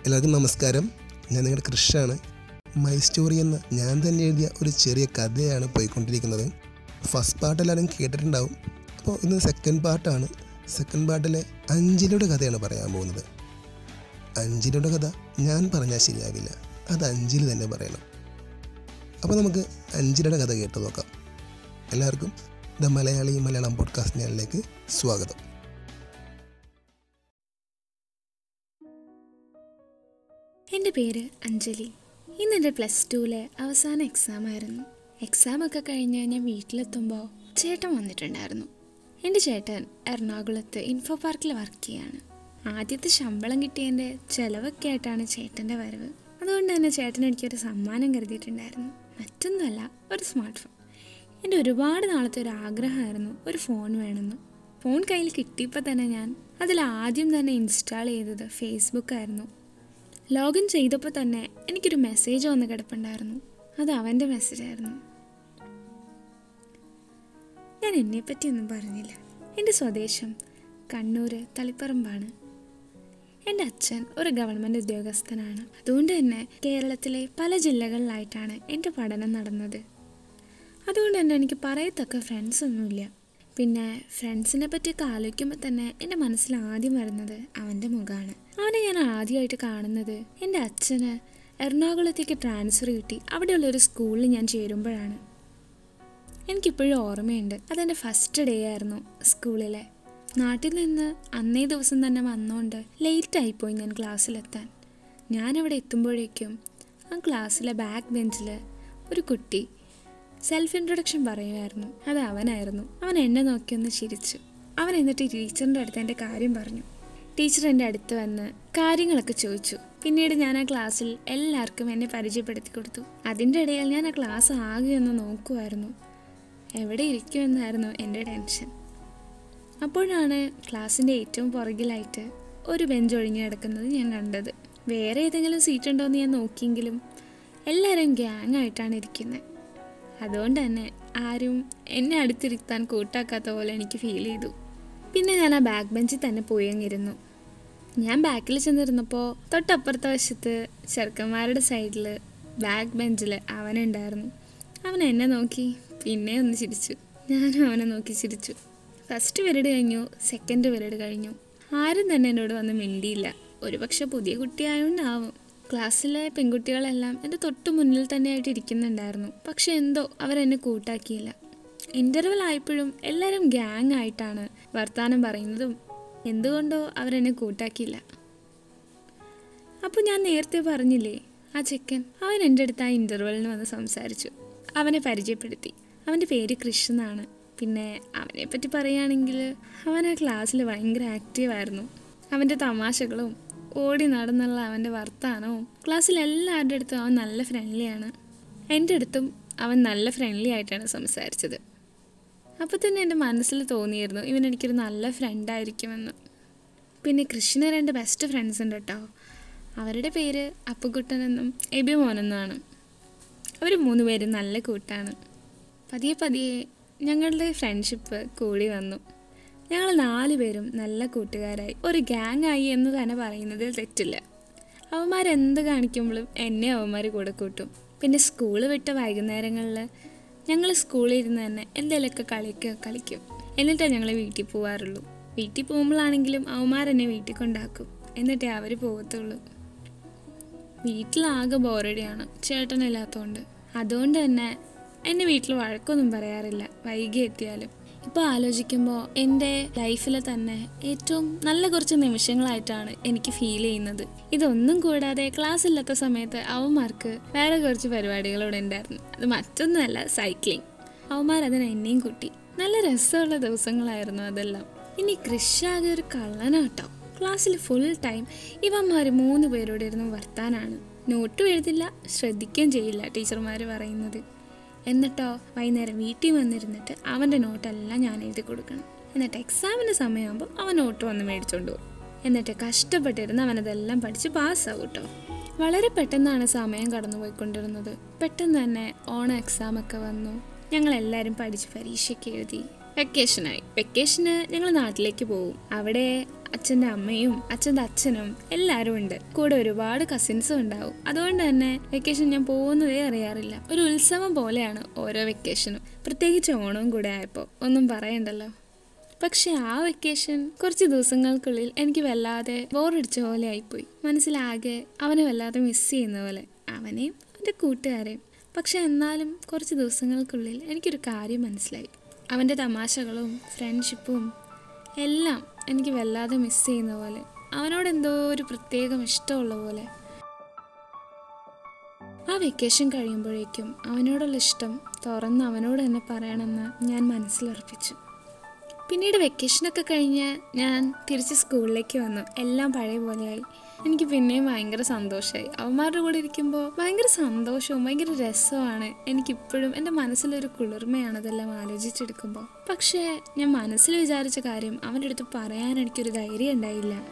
എല്ലാവർക്കും നമസ്കാരം. ഞാൻ നിങ്ങളുടെ കൃഷാണ് മൈ സ്റ്റോറി എന്ന ഞാൻ തന്നെ എഴുതിയ ഒരു ചെറിയ കഥയാണ് പോയിക്കൊണ്ടിരിക്കുന്നത്. ഫസ്റ്റ് പാർട്ട് എല്ലാവരും കേട്ടിട്ടുണ്ടാവും. അപ്പോൾ ഇന്ന് സെക്കൻഡ് പാർട്ടാണ് സെക്കൻഡ് പാർട്ടിലെ അഞ്ജലിയുടെ കഥയാണ് പറയാൻ പോകുന്നത്. അഞ്ജലിയുടെ കഥ ഞാൻ പറഞ്ഞാൽ ശരിയാവില്ല. അത് അഞ്ജലി തന്നെ പറയണം. അപ്പോൾ നമുക്ക് അഞ്ജലിയുടെ കഥ കേട്ട് നോക്കാം. എല്ലാവർക്കും ദ മലയാളി മലയാളം പോഡ്കാസ്റ്റ് ചാനലിലേക്ക് സ്വാഗതം. എന്റെ പേര് അഞ്ജലി. ഇന്ന് എന്റെ പ്ലസ് ടുവിലെ അവസാന എക്സാം ആയിരുന്നു. എക്സാം ഒക്കെ കഴിഞ്ഞ് ഞാൻ വീട്ടിലെത്തുമ്പോൾ ചേട്ടൻ വന്നിട്ടുണ്ടായിരുന്നു. എന്റെ ചേട്ടൻ എറണാകുളത്ത് ഇൻഫോ പാർക്കിൽ വർക്ക് ചെയ്യാണ്. ആദ്യത്തെ ശമ്പളം കിട്ടിയതിന്റെ ചിലവൊക്കെ ആയിട്ടാണ് ചേട്ടന്റെ വരവ്. അതുകൊണ്ട് തന്നെ ചേട്ടൻ എനിക്കൊരു സമ്മാനം കരുതിയിട്ടുണ്ടായിരുന്നു. മറ്റൊന്നുമല്ല ഒരു സ്മാർട്ട് ഫോൺ എന്റെ ഒരുപാട് നാളത്തെ ഒരു ആഗ്രഹമായിരുന്നു ഒരു ഫോൺ വേണമെന്ന്. ഫോൺ കയ്യിൽ കിട്ടിയപ്പോൾ തന്നെ ഞാൻ അതിൽ ആദ്യം തന്നെ ഇൻസ്റ്റാൾ ചെയ്തത് ഫേസ്ബുക്ക് ആയിരുന്നു. ലോഗിൻ ചെയ്തപ്പോൾ തന്നെ എനിക്കൊരു മെസ്സേജ് വന്ന് കിടപ്പുണ്ടായിരുന്നു. അത് അവന്റെ മെസ്സേജായിരുന്നു ഞാൻ എന്നെപ്പറ്റി ഒന്നും പറഞ്ഞില്ല. എന്റെ സ്വദേശം കണ്ണൂർ തളിപ്പറമ്പാണ്. എന്റെ അച്ഛൻ ഒരു ഗവൺമെന്റ് ഉദ്യോഗസ്ഥനാണ്. അതുകൊണ്ട് തന്നെ കേരളത്തിലെ പല ജില്ലകളിലായിട്ടാണ് എന്റെ പഠനം നടന്നത്. അതുകൊണ്ട് തന്നെ എനിക്ക് പറയത്തക്ക ഫ്രണ്ട്സ് ഒന്നുമില്ല. പിന്നെ ഫ്രണ്ട്സിനെ പറ്റിയൊക്കെ ആലോചിക്കുമ്പോൾ തന്നെ എന്റെ മനസ്സിൽ ആദ്യം വരുന്നത് അവന്റെ മുഖമാണ് അവനെ ഞാൻ ആദ്യമായിട്ട് കാണുന്നത് എന്റെ അച്ഛന് എറണാകുളത്തേക്ക് ട്രാൻസ്ഫർ കിട്ടി. അവിടെയുള്ളൊരു സ്കൂളിൽ ഞാൻ ചേരുമ്പോഴാണ്. എനിക്കിപ്പോഴും ഓർമ്മയുണ്ട്. അതെന്റെ ഫസ്റ്റ് ഡേ ആയിരുന്നു സ്കൂളിലെ നാട്ടിൽ നിന്ന് അന്നേ ദിവസം തന്നെ വന്നുകൊണ്ട് ലേറ്റായിപ്പോയി ഞാൻ ക്ലാസ്സിലെത്താൻ ഞാനവിടെ എത്തുമ്പോഴേക്കും ആ ക്ലാസ്സിലെ ബാക്ക് ബെഞ്ചിൽ ഒരു കുട്ടി സെൽഫ് ഇൻട്രൊഡക്ഷൻ പറയുമായിരുന്നു അത് അവനായിരുന്നു. അവൻ എന്നെ നോക്കിയൊന്ന് ചിരിച്ചു. അവൻ എന്നിട്ട് ടീച്ചറിന്റെ അടുത്ത് എന്റെ കാര്യം പറഞ്ഞു. ടീച്ചർ എന്റെ അടുത്ത് വന്ന് കാര്യങ്ങളൊക്കെ ചോദിച്ചു. പിന്നീട് ഞാൻ ആ ക്ലാസ്സിൽ എല്ലാവർക്കും എന്നെ പരിചയപ്പെടുത്തി കൊടുത്തു. അതിന്റെ ഇടയിൽ ഞാൻ ആ ക്ലാസ് ആകെ ഒന്ന് നോക്കുമായിരുന്നു എവിടെ ഇരിക്കുമെന്നായിരുന്നു എന്റെ ടെൻഷൻ. അപ്പോഴാണ് ക്ലാസ്സിന്റെ ഏറ്റവും പുറകിലായിട്ട് ഒരു ബെഞ്ച് ഒഴിഞ്ഞു കിടക്കുന്നത് ഞാൻ കണ്ടത്. വേറെ ഏതെങ്കിലും സീറ്റ് ഉണ്ടോ എന്ന് ഞാൻ നോക്കിയെങ്കിലും എല്ലാവരും ഗ്യാങ് ആയിട്ടാണ് ഇരിക്കുന്നത്. അതുകൊണ്ട് തന്നെ ആരും എന്നെ അടുത്തിരുത്താൻ കൂട്ടാക്കാത്ത പോലെ എനിക്ക് ഫീൽ ചെയ്തു. പിന്നെ ഞാൻ ആ ബാക്ക് ബെഞ്ചിൽ തന്നെ പോയി അങ്ങിരുന്നു ഞാൻ ബാക്കിൽ ചെന്നിരുന്നപ്പോൾ തൊട്ടപ്പുറത്തെ വശത്ത് ചെറുക്കന്മാരുടെ സൈഡിൽ ബാക്ക് ബെഞ്ചിൽ അവനുണ്ടായിരുന്നു അവൻ എന്നെ നോക്കി പിന്നെ ഒന്ന് ചിരിച്ചു. ഞാനും അവനെ നോക്കി ചിരിച്ചു. ഫസ്റ്റ് പീരീഡ് കഴിഞ്ഞു സെക്കൻഡ് പീരീഡ് കഴിഞ്ഞു. ആരും തന്നെ എന്നോട് വന്ന് മിണ്ടിയില്ല. ഒരുപക്ഷെ പുതിയ കുട്ടിയായോണ്ടാവും. ക്ലാസ്സിലെ പെൺകുട്ടികളെല്ലാം എന്റെ തൊട്ട് മുന്നിൽ തന്നെയായിട്ട് ഇരിക്കുന്നുണ്ടായിരുന്നു. പക്ഷെ എന്തോ അവരെന്നെ കൂട്ടാക്കിയില്ല. ഇന്റർവെൽ ആയപ്പോഴും എല്ലാവരും ഗ്യാങ് ആയിട്ടാണ് വർത്തമാനം പറയുന്നതും എന്തുകൊണ്ടോ അവരെന്നെ കൂട്ടാക്കിയില്ല. അപ്പോൾ ഞാൻ നേരത്തെ പറഞ്ഞില്ലേ ആ ചെക്കൻ അവൻ എന്റെ അടുത്ത് ആ ഇന്റർവെലിന് വന്ന് സംസാരിച്ചു. അവനെ പരിചയപ്പെടുത്തി. അവന്റെ പേര് കൃഷ്ണനാണ് പിന്നെ അവനെ പറ്റി പറയുകയാണെങ്കിൽ അവൻ ആ ക്ലാസ്സിൽ ഭയങ്കര ആക്റ്റീവായിരുന്നു അവന്റെ തമാശകളും ഓടി നടന്നുള്ള അവന്റെ വർത്തമാനവും ക്ലാസ്സിൽ എല്ലാവരുടെ അടുത്തും അവൻ നല്ല ഫ്രണ്ട്ലിയാണ് എന്റെ അടുത്തും അവൻ നല്ല ഫ്രണ്ട്ലി ആയിട്ടാണ് സംസാരിച്ചത്. അപ്പോൾ തന്നെ എന്റെ മനസ്സിൽ തോന്നിയിരുന്നു ഇവൻ എനിക്കൊരു നല്ല ഫ്രണ്ടായിരിക്കുമെന്ന് പിന്നെ കൃഷ്ണ രണ്ട് ബെസ്റ്റ് ഫ്രണ്ട്സ് ഉണ്ട് കേട്ടോ അവരുടെ പേര് അപ്പുക്കുട്ടൻ എന്നും എബിമോൻ എന്നുമാണ് അവർ മൂന്ന് പേരും നല്ല കൂട്ടാണ്. പതിയെ പതിയെ ഞങ്ങളുടെ ഫ്രണ്ട്ഷിപ്പ് കൂടി വന്നു. ഞങ്ങൾ നാല് പേരും നല്ല കൂട്ടുകാരായി. ഒരു ഗ്യാങ് ആയി എന്ന് തന്നെ പറയുന്നതിൽ തെറ്റില്ല. അവന്മാരെന്ത് കാണിക്കുമ്പോഴും എന്നെ അവന്മാർ കൂടെ കൂട്ടും. പിന്നെ സ്കൂൾ വിട്ട വൈകുന്നേരങ്ങളിൽ ഞങ്ങൾ സ്കൂളിൽ ഇരുന്ന് തന്നെ എന്തെങ്കിലുമൊക്കെ കളിക്കുക കളിക്കും. എന്നിട്ടാണ് ഞങ്ങൾ വീട്ടിൽ പോവാറുള്ളൂ. വീട്ടിൽ പോകുമ്പോഴാണെങ്കിലും അവന്മാർ എന്നെ വീട്ടിൽ കൊണ്ടാക്കും. എന്നിട്ടേ അവർ പോകത്തുള്ളൂ. വീട്ടിലാകെ ബോറടിയാണ്. ചേട്ടനില്ലാത്തതുകൊണ്ട് അതുകൊണ്ട് തന്നെ എന്നെ വീട്ടിൽ വഴക്കൊന്നും പറയാറില്ല. വൈകി എത്തിയാലും. ഇപ്പോൾ ആലോചിക്കുമ്പോൾ എന്റെ ലൈഫിൽ തന്നെ ഏറ്റവും നല്ല കുറച്ച് നിമിഷങ്ങളായിട്ടാണ് എനിക്ക് ഫീൽ ചെയ്യുന്നത്. ഇതൊന്നും കൂടാതെ ക്ലാസ് ഇല്ലാത്ത സമയത്ത് അവന്മാർക്ക് വേറെ കുറച്ച് പരിപാടികളോട് ഉണ്ടായിരുന്നു. അത് മറ്റൊന്നുമല്ല സൈക്ലിംഗ് അവന്മാർ അതിന് എന്നെയും കൂട്ടി. നല്ല രസമുള്ള ദിവസങ്ങളായിരുന്നു അതെല്ലാം. ഇനി കൃഷാകെ ഒരു കള്ളനാട്ടോ. ക്ലാസ്സിൽ ഫുൾ ടൈം ഇവന്മാർ മൂന്ന് പേരോടെ ഇരുന്ന് വർത്താനാണ്. നോട്ടും എഴുതില്ല ശ്രദ്ധിക്കുകയും ചെയ്യില്ല ടീച്ചർമാർ പറയുന്നത്. എന്നിട്ടോ വൈകുന്നേരം വീട്ടിൽ വന്നിരുന്നിട്ട് അവന്റെ നോട്ടെല്ലാം ഞാൻ എഴുതി കൊടുക്കണം. എന്നിട്ട് എക്സാമിന്റെ സമയമാകുമ്പോൾ അവൻ നോട്ട് വന്ന് മേടിച്ചോണ്ട് പോകും എന്നിട്ട് കഷ്ടപ്പെട്ടിരുന്ന് അവനതെല്ലാം പഠിച്ച് പാസ്സാവും കേട്ടോ വളരെ പെട്ടെന്നാണ് സമയം കടന്നുപോയിക്കൊണ്ടിരുന്നത്. പെട്ടെന്ന് തന്നെ ഓണം എക്സാമൊക്കെ വന്നു. ഞങ്ങളെല്ലാവരും പഠിച്ച് പരീക്ഷയ്ക്ക് എഴുതി. വെക്കേഷനായി. വെക്കേഷന് ഞങ്ങൾ നാട്ടിലേക്ക് പോകും അവിടെ അച്ഛന്റെ അമ്മയും അച്ഛന്റെ അച്ഛനും എല്ലാവരും ഉണ്ട്. കൂടെ ഒരുപാട് കസിൻസും ഉണ്ടാവും. അതുകൊണ്ട് തന്നെ വെക്കേഷൻ ഞാൻ പോകുന്നതേ അറിയാറില്ല. ഒരു ഉത്സവം പോലെയാണ് ഓരോ വെക്കേഷനും പ്രത്യേകിച്ച് ഓണവും കൂടെ ആയപ്പോൾ ഒന്നും പറയണ്ടല്ലോ. പക്ഷെ ആ വെക്കേഷൻ കുറച്ച് ദിവസങ്ങൾക്കുള്ളിൽ എനിക്ക് വല്ലാതെ ബോറടിച്ച പോലെ ആയിപ്പോയി. മനസ്സിലാകെ അവനെ വല്ലാതെ മിസ് ചെയ്യുന്ന പോലെ. അവനെയും എന്റെ കൂട്ടുകാരെയും. പക്ഷെ എന്നാലും കുറച്ച് ദിവസങ്ങൾക്കുള്ളിൽ എനിക്കൊരു കാര്യം മനസ്സിലായി. അവന്റെ തമാശകളും ഫ്രണ്ട്ഷിപ്പും എല്ലാം എനിക്ക് വല്ലാതെ മിസ് ചെയ്യുന്ന പോലെ അവനോട് എന്തോ ഒരു പ്രത്യേകം ഇഷ്ടമുള്ള പോലെ. ആ വെക്കേഷൻ കഴിയുമ്പോഴേക്കും അവനോടുള്ള ഇഷ്ടം തുറന്ന് അവനോട് തന്നെ പറയണമെന്ന് ഞാൻ മനസ്സിലുറപ്പിച്ചു. പിന്നീട് വെക്കേഷനൊക്കെ കഴിഞ്ഞ് ഞാൻ തിരിച്ച് സ്കൂളിലേക്ക് വന്നു. എല്ലാം പഴയ പോലെയായി. എനിക്ക് പിന്നെയും ഭയങ്കര സന്തോഷമായി അവന്മാരുടെ കൂടെ ഇരിക്കുമ്പോൾ ഭയങ്കര സന്തോഷവും ഭയങ്കര രസമാണ് എനിക്കിപ്പോഴും എന്റെ മനസ്സിലൊരു കുളിർമയാണ് അതെല്ലാം ആലോചിച്ചെടുക്കുമ്പോൾ. പക്ഷേ ഞാൻ മനസ്സിൽ വിചാരിച്ച കാര്യം അവന്റെ അടുത്ത് പറയാൻ എനിക്കൊരു ധൈര്യം ഉണ്ടായില്ല.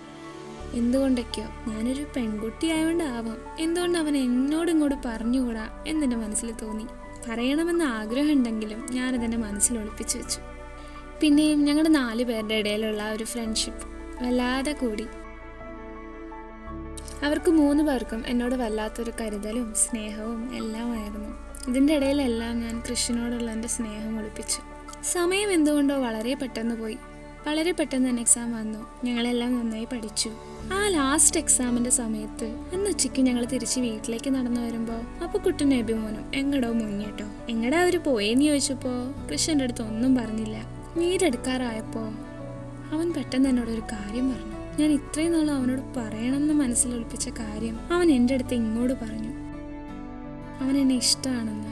എന്തുകൊണ്ടൊക്കെയോ ഞാനൊരു പെൺകുട്ടി ആയതുകൊണ്ടാവാം എന്തുകൊണ്ട് അവൻ എന്നോട് ഇങ്ങോട്ട് പറഞ്ഞുകൂടാ എന്നെന്റെ മനസ്സിൽ തോന്നി. പറയണമെന്ന് ആഗ്രഹമുണ്ടെങ്കിലും ഞാനതെന്റെ മനസ്സിൽ ഒളിപ്പിച്ചു വെച്ചു. പിന്നെയും ഞങ്ങളുടെ നാല് പേരുടെ ഇടയിലുള്ള ഒരു ഫ്രണ്ട്ഷിപ്പ് വല്ലാതെ കൂടി. അവർക്ക് മൂന്ന് പേർക്കും എന്നോട് വല്ലാത്തൊരു കരുതലും സ്നേഹവും എല്ലാമായിരുന്നു. ഇതിന്റെ ഇടയിലെല്ലാം ഞാൻ കൃഷ്ണനോടുള്ള എന്റെ സ്നേഹം ഒളിപ്പിച്ചു. സമയം എന്തുകൊണ്ടോ വളരെ പെട്ടെന്ന് പോയി. വളരെ പെട്ടെന്ന് തന്നെ എക്സാം വന്നു. ഞങ്ങളെല്ലാം നന്നായി പഠിച്ചു. ആ ലാസ്റ്റ് എക്സാമിന്റെ സമയത്ത് അന്ന് ഉച്ചയ്ക്ക് ഞങ്ങൾ തിരിച്ച് വീട്ടിലേക്ക് നടന്നു വരുമ്പോൾ അപ്പൊ കുട്ടൻ നബിമോനും എങ്ങടോ മുങ്ങിട്ടോ എങ്ങടാ അവർ പോയെന്ന് ചോദിച്ചപ്പോ കൃഷ്ണന്റെ അടുത്ത് ഒന്നും പറഞ്ഞില്ല. നീരെടുക്കാറായപ്പോ അവൻ പെട്ടെന്ന് എന്നോട് ഒരു കാര്യം പറഞ്ഞു. ഞാൻ ഇത്രയും നാളും അവനോട് പറയണമെന്ന് മനസ്സിലൊളിപ്പിച്ച കാര്യം അവൻ എന്റെ അടുത്ത് ഇങ്ങോട്ട് പറഞ്ഞു. അവൻ എന്നെ ഇഷ്ടമാണെന്ന്.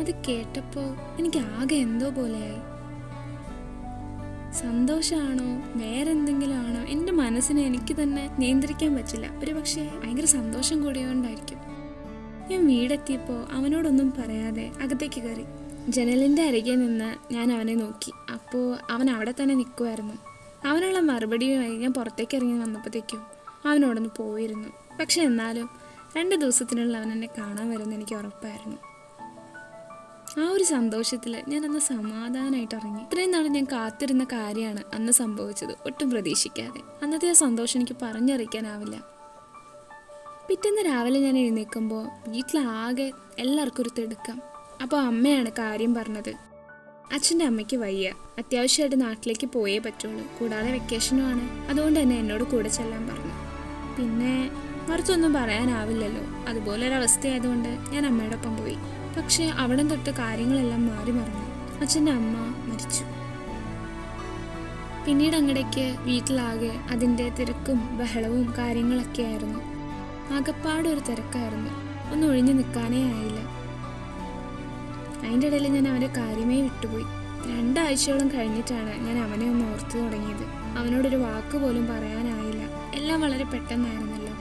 അത് കേട്ടപ്പോൾ എനിക്ക് ആകെ എന്തോ പോലെയായി. സന്തോഷമാണോ? വേറെന്തെങ്കിലും ആണോ എന്റെ മനസ്സിനെ എനിക്ക് തന്നെ നിയന്ത്രിക്കാൻ പറ്റില്ല. ഒരു പക്ഷേ ഭയങ്കര സന്തോഷം കൂടിയോണ്ടായിരിക്കും ഞാൻ വീടെത്തിയപ്പോൾ അവനോടൊന്നും പറയാതെ അകത്തേക്ക് കയറി. ജനലിന്റെ അരികെ നിന്ന് ഞാൻ അവനെ നോക്കി. അപ്പോൾ അവൻ അവിടെ തന്നെ നിൽക്കുമായിരുന്നു അവനുള്ള മറുപടിയുമായി ഞാൻ പുറത്തേക്ക് ഇറങ്ങി വന്നപ്പോഴത്തേക്കും അവനോടൊന്ന് പോയിരുന്നു. പക്ഷെ എന്നാലും രണ്ട് ദിവസത്തിനുള്ള അവൻ എന്നെ കാണാൻ വരുമെന്ന് എനിക്ക് ഉറപ്പായിരുന്നു. ആ ഒരു സന്തോഷത്തിൽ ഞാൻ അന്ന് സമാധാനമായിട്ട് ഇറങ്ങി ഇത്രയും നാൾ ഞാൻ കാത്തിരുന്ന കാര്യമാണ് അന്ന് സംഭവിച്ചത്. ഒട്ടും പ്രതീക്ഷിക്കാതെ. അന്നത്തെ ആ സന്തോഷം എനിക്ക് പറഞ്ഞറിയിക്കാനാവില്ല. പിറ്റേന്ന് രാവിലെ ഞാൻ എഴുന്നേൽക്കുമ്പോൾ വീട്ടിലാകെ എല്ലാവർക്കും ഒരു തിടുക്കം. അപ്പോൾ അമ്മയാണ് കാര്യം പറഞ്ഞത്. അച്ഛന്റെ അമ്മയ്ക്ക് വയ്യ. അത്യാവശ്യമായിട്ട് നാട്ടിലേക്ക് പോയേ പറ്റുള്ളൂ. കൂടാതെ വെക്കേഷനും ആണ്. അതുകൊണ്ട് തന്നെ എന്നോട് കൂടെ ചെല്ലാൻ പറഞ്ഞു. പിന്നെ മറിച്ചൊന്നും പറയാനാവില്ലല്ലോ. അതുപോലെ ഒരു അവസ്ഥയായതുകൊണ്ട് ഞാൻ അമ്മയോടൊപ്പം പോയി. പക്ഷേ അവിടെ തൊട്ട് കാര്യങ്ങളെല്ലാം മാറി മറിഞ്ഞു. അച്ഛന്റെ അമ്മ മരിച്ചു. പിന്നീട് അങ്ങടേക്ക് വീട്ടിലാകെ അതിന്റെ തിരക്കും ബഹളവും കാര്യങ്ങളൊക്കെ ആയിരുന്നു ആകപ്പാടൊരു തിരക്കായിരുന്നു. ഒന്ന് ഒഴിഞ്ഞു നിൽക്കാനേ ആയില്ല. അതിന്റെ ഇടയിൽ ഞാൻ അവന്റെ കാര്യമേ വിട്ടുപോയി. രണ്ടാഴ്ചയോളം കഴിഞ്ഞിട്ടാണ് ഞാൻ അവനെ ഒന്ന് ഓർത്തു തുടങ്ങിയത്. അവനോടൊരു വാക്ക് പോലും പറയാനായില്ല. എല്ലാം വളരെ പെട്ടെന്നായിരുന്നല്ലോ.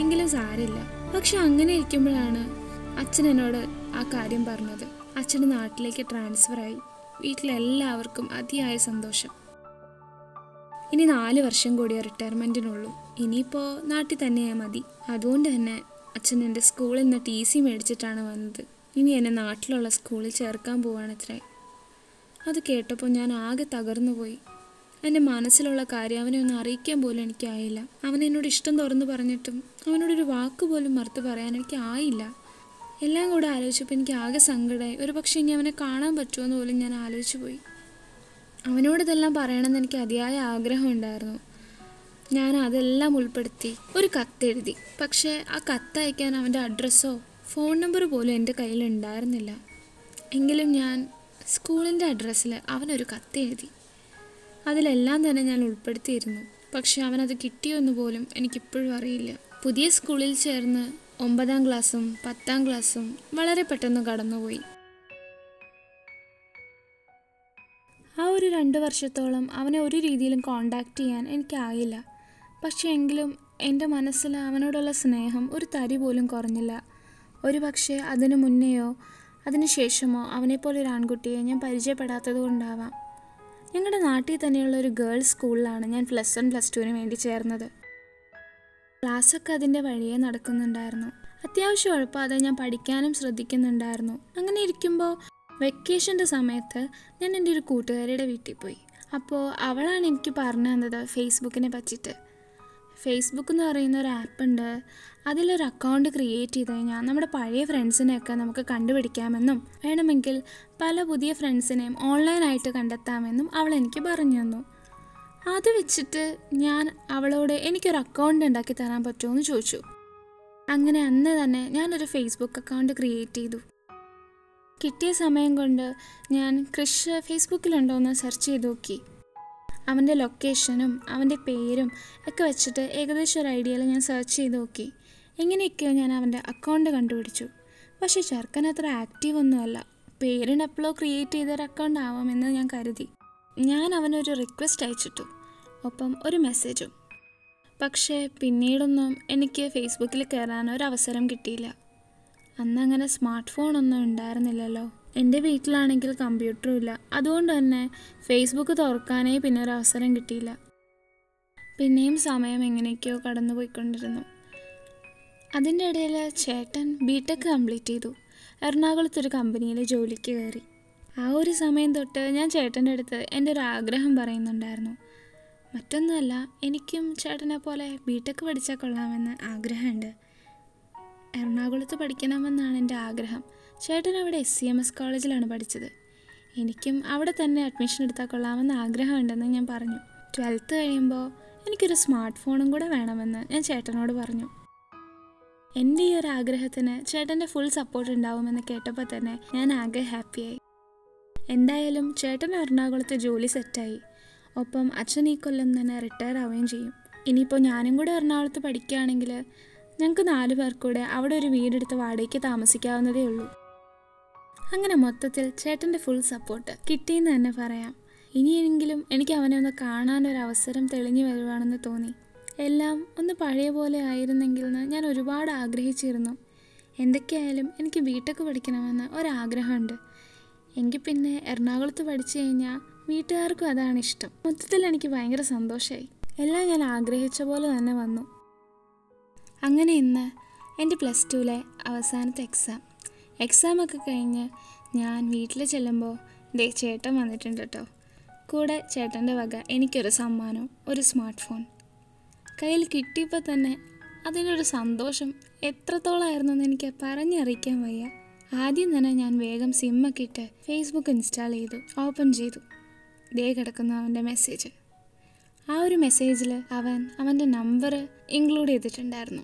എങ്കിലും സാരില്ല പക്ഷെ അങ്ങനെ ഇരിക്കുമ്പോഴാണ് അച്ഛൻ എന്നോട് ആ കാര്യം പറഞ്ഞത്. അച്ഛൻ നാട്ടിലേക്ക് ട്രാൻസ്ഫറായി വീട്ടിലെല്ലാവർക്കും അതിയായ സന്തോഷം. ഇനി നാല് വർഷം കൂടിയ റിട്ടയർമെന്റിനുള്ളൂ ഇനിയിപ്പോൾ നാട്ടിൽ തന്നെയാ മതി. അതുകൊണ്ട് തന്നെ അച്ഛൻ എന്റെ സ്കൂളിൽ നിന്ന് ടി സി മേടിച്ചിട്ടാണ് വന്നത്. ഇനി എന്നെ നാട്ടിലുള്ള സ്കൂളിൽ ചേർക്കാൻ പോവാണത്രേ. അത് കേട്ടപ്പോൾ ഞാൻ ആകെ തകർന്നുപോയി. എന്റെ മനസ്സിലുള്ള കാര്യം അവനെ ഒന്ന് അറിയിക്കാൻ പോലും എനിക്കായില്ല. അവൻ എന്നോട് ഇഷ്ടം തുറന്നു പറഞ്ഞിട്ടും അവനോടൊരു വാക്ക് പോലും മറുത്ത് പറയാൻ എനിക്ക് ആയില്ല. എല്ലാം കൂടെ ആലോചിച്ചപ്പോൾ എനിക്ക് ആകെ സങ്കടമായി ഒരു പക്ഷേ ഇനി അവനെ കാണാൻ പറ്റുമോ എന്ന് പോലും ഞാൻ ആലോചിച്ചു പോയി. അവനോട് ഇതെല്ലാം പറയണമെന്ന് എനിക്ക് അതിയായ ആഗ്രഹം ഉണ്ടായിരുന്നു. ഞാൻ അതെല്ലാം ഉൾപ്പെടുത്തി. ഒരു കത്തെഴുതി. പക്ഷേ ആ കത്തയക്കാൻ അവന്റെ അഡ്രസ്സോ ഫോൺ നമ്പർ പോലും എന്റെ കയ്യിൽ ഉണ്ടായിരുന്നില്ല. എങ്കിലും ഞാൻ സ്കൂളിന്റെ അഡ്രസ്സിൽ അവനൊരു കത്ത് എഴുതി. അതിലെല്ലാം തന്നെ ഞാൻ ഉൾപ്പെടുത്തിയിരുന്നു. പക്ഷെ അവനത് കിട്ടിയോ എന്ന് പോലും എനിക്കിപ്പോഴും അറിയില്ല. പുതിയ സ്കൂളിൽ ചേർന്ന് ഒമ്പതാം ക്ലാസ്സും പത്താം ക്ലാസ്സും വളരെ പെട്ടെന്ന് കടന്നുപോയി. ആ ഒരു രണ്ട് വർഷത്തോളം അവനെ ഒരു രീതിയിലും കോണ്ടാക്ട് ചെയ്യാൻ എനിക്കായില്ല. പക്ഷേ എങ്കിലും എന്റെ മനസ്സിൽ അവനോടുള്ള സ്നേഹം ഒരു തരി പോലും കുറഞ്ഞില്ല. ഒരു പക്ഷേ അതിനു മുന്നെയോ അതിനു ശേഷമോ അവനെപ്പോലെ ഒരു ആൺകുട്ടിയെ ഞാൻ പരിചയപ്പെടാത്തത് കൊണ്ടാവാം. ഞങ്ങളുടെ നാട്ടിൽ തന്നെയുള്ള ഒരു ഗേൾസ് സ്കൂളിലാണ് ഞാൻ പ്ലസ് വൺ പ്ലസ് ടുവിന് വേണ്ടി ചേർന്നത്. ക്ലാസ്സൊക്കെ അതിന്റെ വഴിയെ നടക്കുന്നുണ്ടായിരുന്നു. അത്യാവശ്യം ഉഴപ്പാതെ ഞാൻ പഠിക്കാനും ശ്രദ്ധിക്കുന്നുണ്ടായിരുന്നു. അങ്ങനെ ഇരിക്കുമ്പോൾ വെക്കേഷന്റെ സമയത്ത് ഞാൻ എന്റെ ഒരു കൂട്ടുകാരിയുടെ വീട്ടിൽ പോയി. അപ്പോൾ അവളാണ് എനിക്ക് പറഞ്ഞു തന്നത് ഫേസ്ബുക്കിനെ പറ്റിയിട്ട്. ഫേസ്ബുക്ക് എന്ന് പറയുന്ന ഒരു ആപ്പ് ഉണ്ട്. അതിലൊരു അക്കൗണ്ട് ക്രിയേറ്റ് ചെയ്ത് കഴിഞ്ഞാൽ നമ്മുടെ പഴയ ഫ്രണ്ട്സിനെയൊക്കെ നമുക്ക് കണ്ടുപിടിക്കാമെന്നും വേണമെങ്കിൽ പല പുതിയ ഫ്രണ്ട്സിനെയും ഓൺലൈനായിട്ട് കണ്ടെത്താമെന്നും അവൾ എനിക്ക് പറഞ്ഞു തന്നു. അത് വെച്ചിട്ട് ഞാൻ അവളോട് എനിക്കൊരു അക്കൗണ്ട് ഉണ്ടാക്കി തരാൻ പറ്റുമോ എന്ന് ചോദിച്ചു. അങ്ങനെ അന്ന് തന്നെ ഞാനൊരു ഫേസ്ബുക്ക് അക്കൗണ്ട് ക്രിയേറ്റ് ചെയ്തു. കിട്ടിയ സമയം കൊണ്ട് ഞാൻ കൃഷ് ഫേസ്ബുക്കിലുണ്ടോ എന്ന് സെർച്ച് ചെയ്ത് നോക്കി. അവന്റെ ലൊക്കേഷനും അവന്റെ പേരും ഒക്കെ വെച്ചിട്ട് ഏകദേശം ഒരു ഐഡിയയിൽ ഞാൻ സെർച്ച് ചെയ്ത് നോക്കി. എങ്ങനെയൊക്കെയോ ഞാൻ അവന്റെ അക്കൗണ്ട് കണ്ടുപിടിച്ചു. പക്ഷേ ചെറുക്കൻ അത്ര ആക്റ്റീവ് ഒന്നുമല്ല പേരിന് എപ്പോഴോ ക്രിയേറ്റ് ചെയ്തൊരു അക്കൗണ്ട് ആവാമെന്ന് ഞാൻ കരുതി. ഞാൻ അവനൊരു റിക്വസ്റ്റ് അയച്ചിട്ടു. ഒപ്പം ഒരു മെസ്സേജും പക്ഷേ പിന്നീടൊന്നും എനിക്ക് ഫേസ്ബുക്കിൽ കയറാൻ ഒരു അവസരം കിട്ടിയില്ല. അന്നങ്ങനെ സ്മാർട്ട് ഫോണൊന്നും ഉണ്ടായിരുന്നില്ലല്ലോ. എന്റെ വീട്ടിലാണെങ്കിൽ കമ്പ്യൂട്ടറും ഇല്ല. അതുകൊണ്ട് തന്നെ ഫേസ്ബുക്ക് തുറക്കാനേ പിന്നെ ഒരു അവസരം കിട്ടിയില്ല. പിന്നെയും സമയം എങ്ങനെയൊക്കെയോ കടന്നു പോയിക്കൊണ്ടിരുന്നു അതിന്റെ ഇടയിൽ ചേട്ടൻ ബി ടെക് കംപ്ലീറ്റ് ചെയ്തു എറണാകുളത്തൊരു കമ്പനിയിൽ ജോലിക്ക് കയറി. ആ ഒരു സമയം തൊട്ട് ഞാൻ ചേട്ടന്റെ അടുത്ത് എന്റെ ഒരു ആഗ്രഹം പറയുന്നുണ്ടായിരുന്നു. മറ്റൊന്നുമല്ല എനിക്കും ചേട്ടനെ പോലെ ബി ടെക് പഠിച്ചാൽ കൊള്ളാമെന്ന് ആഗ്രഹമുണ്ട്. എറണാകുളത്ത് പഠിക്കണമെന്നാണ് എന്റെ ആഗ്രഹം. ചേട്ടൻ അവിടെ എസ് സി എം എസ് കോളേജിലാണ് പഠിച്ചത്. എനിക്കും അവിടെ തന്നെ അഡ്മിഷൻ എടുത്താൽ കൊള്ളാമെന്ന് ആഗ്രഹമുണ്ടെന്ന് ഞാൻ പറഞ്ഞു. ട്വൽത്ത് കഴിയുമ്പോൾ എനിക്കൊരു സ്മാർട്ട് ഫോണും കൂടെ വേണമെന്ന് ഞാൻ ചേട്ടനോട് പറഞ്ഞു. എന്റെ ഈ ഒരു ആഗ്രഹത്തിന് ചേട്ടന്റെ ഫുൾ സപ്പോർട്ട് ഉണ്ടാവുമെന്ന് കേട്ടപ്പോൾ തന്നെ ഞാൻ ആകെ ഹാപ്പിയായി എന്തായാലും ചേട്ടൻ എറണാകുളത്ത് ജോലി സെറ്റായി ഒപ്പം അച്ഛൻ ഈ കൊല്ലം തന്നെ റിട്ടയർ ആവുകയും ചെയ്യും. ഇനിയിപ്പോൾ ഞാനും കൂടെ എറണാകുളത്ത് പഠിക്കുകയാണെങ്കിൽ ഞങ്ങൾക്ക് നാല് പേർക്കൂടെ അവിടെ ഒരു വീടെടുത്ത് വാടകയ്ക്ക് താമസിക്കാവുന്നതേ ഉള്ളൂ. അങ്ങനെ മൊത്തത്തിൽ ചേട്ടന്റെ ഫുൾ സപ്പോർട്ട് കിട്ടിയെന്ന് തന്നെ പറയാം. ഇനിയെങ്കിലും എനിക്ക് അവനെ ഒന്ന് കാണാനൊരു അവസരം തെളിഞ്ഞു വരുവാണെന്ന് തോന്നി. എല്ലാം ഒന്ന് പഴയ പോലെ ആയിരുന്നെങ്കിൽ എന്ന് ഞാൻ ഒരുപാട് ആഗ്രഹിച്ചിരുന്നു. എന്തൊക്കെയായാലും എനിക്ക് ബിടെക് പഠിക്കണമെന്ന് ഒരാഗ്രഹമുണ്ട്. എങ്കിൽ പിന്നെ എറണാകുളത്ത് പഠിച്ചു കഴിഞ്ഞാൽ വീട്ടുകാർക്കും അതാണ് ഇഷ്ടം. മൊത്തത്തിൽ എനിക്ക് ഭയങ്കര സന്തോഷമായി എല്ലാം ഞാൻ ആഗ്രഹിച്ച പോലെ തന്നെ വന്നു. അങ്ങനെ ഇന്ന് എന്റെ പ്ലസ് ടുവിലെ അവസാനത്തെ എക്സാം എക്സാമൊക്കെ കഴിഞ്ഞ് ഞാൻ വീട്ടിൽ ചെല്ലുമ്പോൾ ദേ ചേട്ടൻ വന്നിട്ടുണ്ട് കേട്ടോ കൂടെ ചേട്ടന്റെ വക എനിക്കൊരു സമ്മാനം ഒരു സ്മാർട്ട് ഫോൺ കയ്യിൽ കിട്ടിയപ്പോൾ തന്നെ അതിനൊരു സന്തോഷം. എത്രത്തോളമായിരുന്നു എന്ന് എനിക്ക് പറഞ്ഞറിയിക്കാൻ വയ്യ. ആദ്യം തന്നെ ഞാൻ വേഗം സിമ്മൊക്കെ ഇട്ട് ഫേസ്ബുക്ക് ഇൻസ്റ്റാൾ ചെയ്തു ഓപ്പൺ ചെയ്തു. ദേ കിടക്കുന്ന അവന്റെ മെസ്സേജ് ആ ഒരു മെസ്സേജിൽ അവൻ അവന്റെ നമ്പർ ഇൻക്ലൂഡ് ചെയ്തിട്ടുണ്ടായിരുന്നു.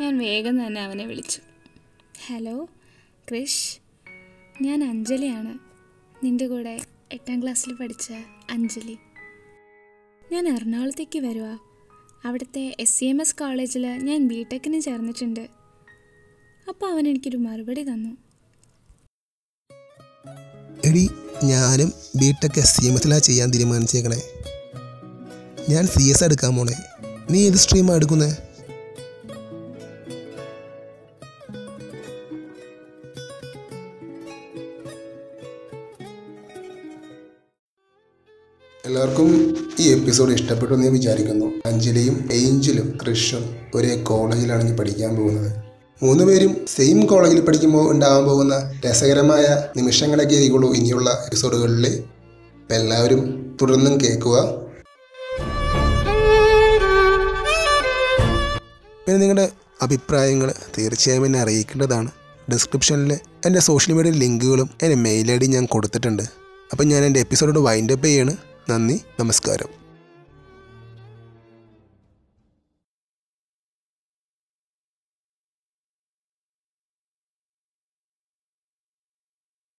ഞാൻ വേഗം തന്നെ അവനെ വിളിച്ചു. ഹലോ ക്രിഷ് ഞാൻ അഞ്ജലിയാണ്. നിന്റെ കൂടെ എട്ടാം ക്ലാസ്സിൽ പഠിച്ച അഞ്ജലി. ഞാൻ എറണാകുളത്തേക്ക് വരുക അവിടുത്തെ എസ് സി എം എസ് കോളേജിൽ ഞാൻ ബി ടെക്കിന് ചേർന്നിട്ടുണ്ട്. അപ്പോൾ അവൻ എനിക്കൊരു മറുപടി തന്നു. എടി ഞാനും B tech S C M എസിലാണ് ചെയ്യാൻ തീരുമാനിച്ചേക്കണേ. ഞാൻ സി എസ് എടുക്കാൻ പോണേ. നീ ഏത് സ്ട്രീമാണ് എടുക്കുന്നത് എല്ലാവർക്കും ഈ എപ്പിസോഡ് ഇഷ്ടപ്പെട്ടു എന്ന് ഞാൻ വിചാരിക്കുന്നു. അഞ്ജലിയും ഏഞ്ചലും ക്രിഷും ഒരേ കോളേജിലാണ് ഇനി പഠിക്കാൻ പോകുന്നത്. മൂന്ന് പേരും സെയിം കോളേജിൽ പഠിക്കുമ്പോൾ ഉണ്ടാകാൻ പോകുന്ന രസകരമായ നിമിഷങ്ങളൊക്കെ ആയിരിക്കുള്ളൂ ഇനിയുള്ള എപ്പിസോഡുകളിൽ എല്ലാവരും തുടർന്നും കേൾക്കുക. പിന്നെ നിങ്ങളുടെ അഭിപ്രായങ്ങൾ തീർച്ചയായും എന്നെ അറിയിക്കേണ്ടതാണ്. ഡിസ്ക്രിപ്ഷനിൽ എന്റെ സോഷ്യൽ മീഡിയ ലിങ്കുകളും എന്റെ മെയിൽ ഐ ഞാൻ കൊടുത്തിട്ടുണ്ട്. അപ്പം ഞാൻ എന്റെ എപ്പിസോഡോട് വൈൻഡപ്പ് ചെയ്യാണ്. നന്ദി നമസ്കാരം.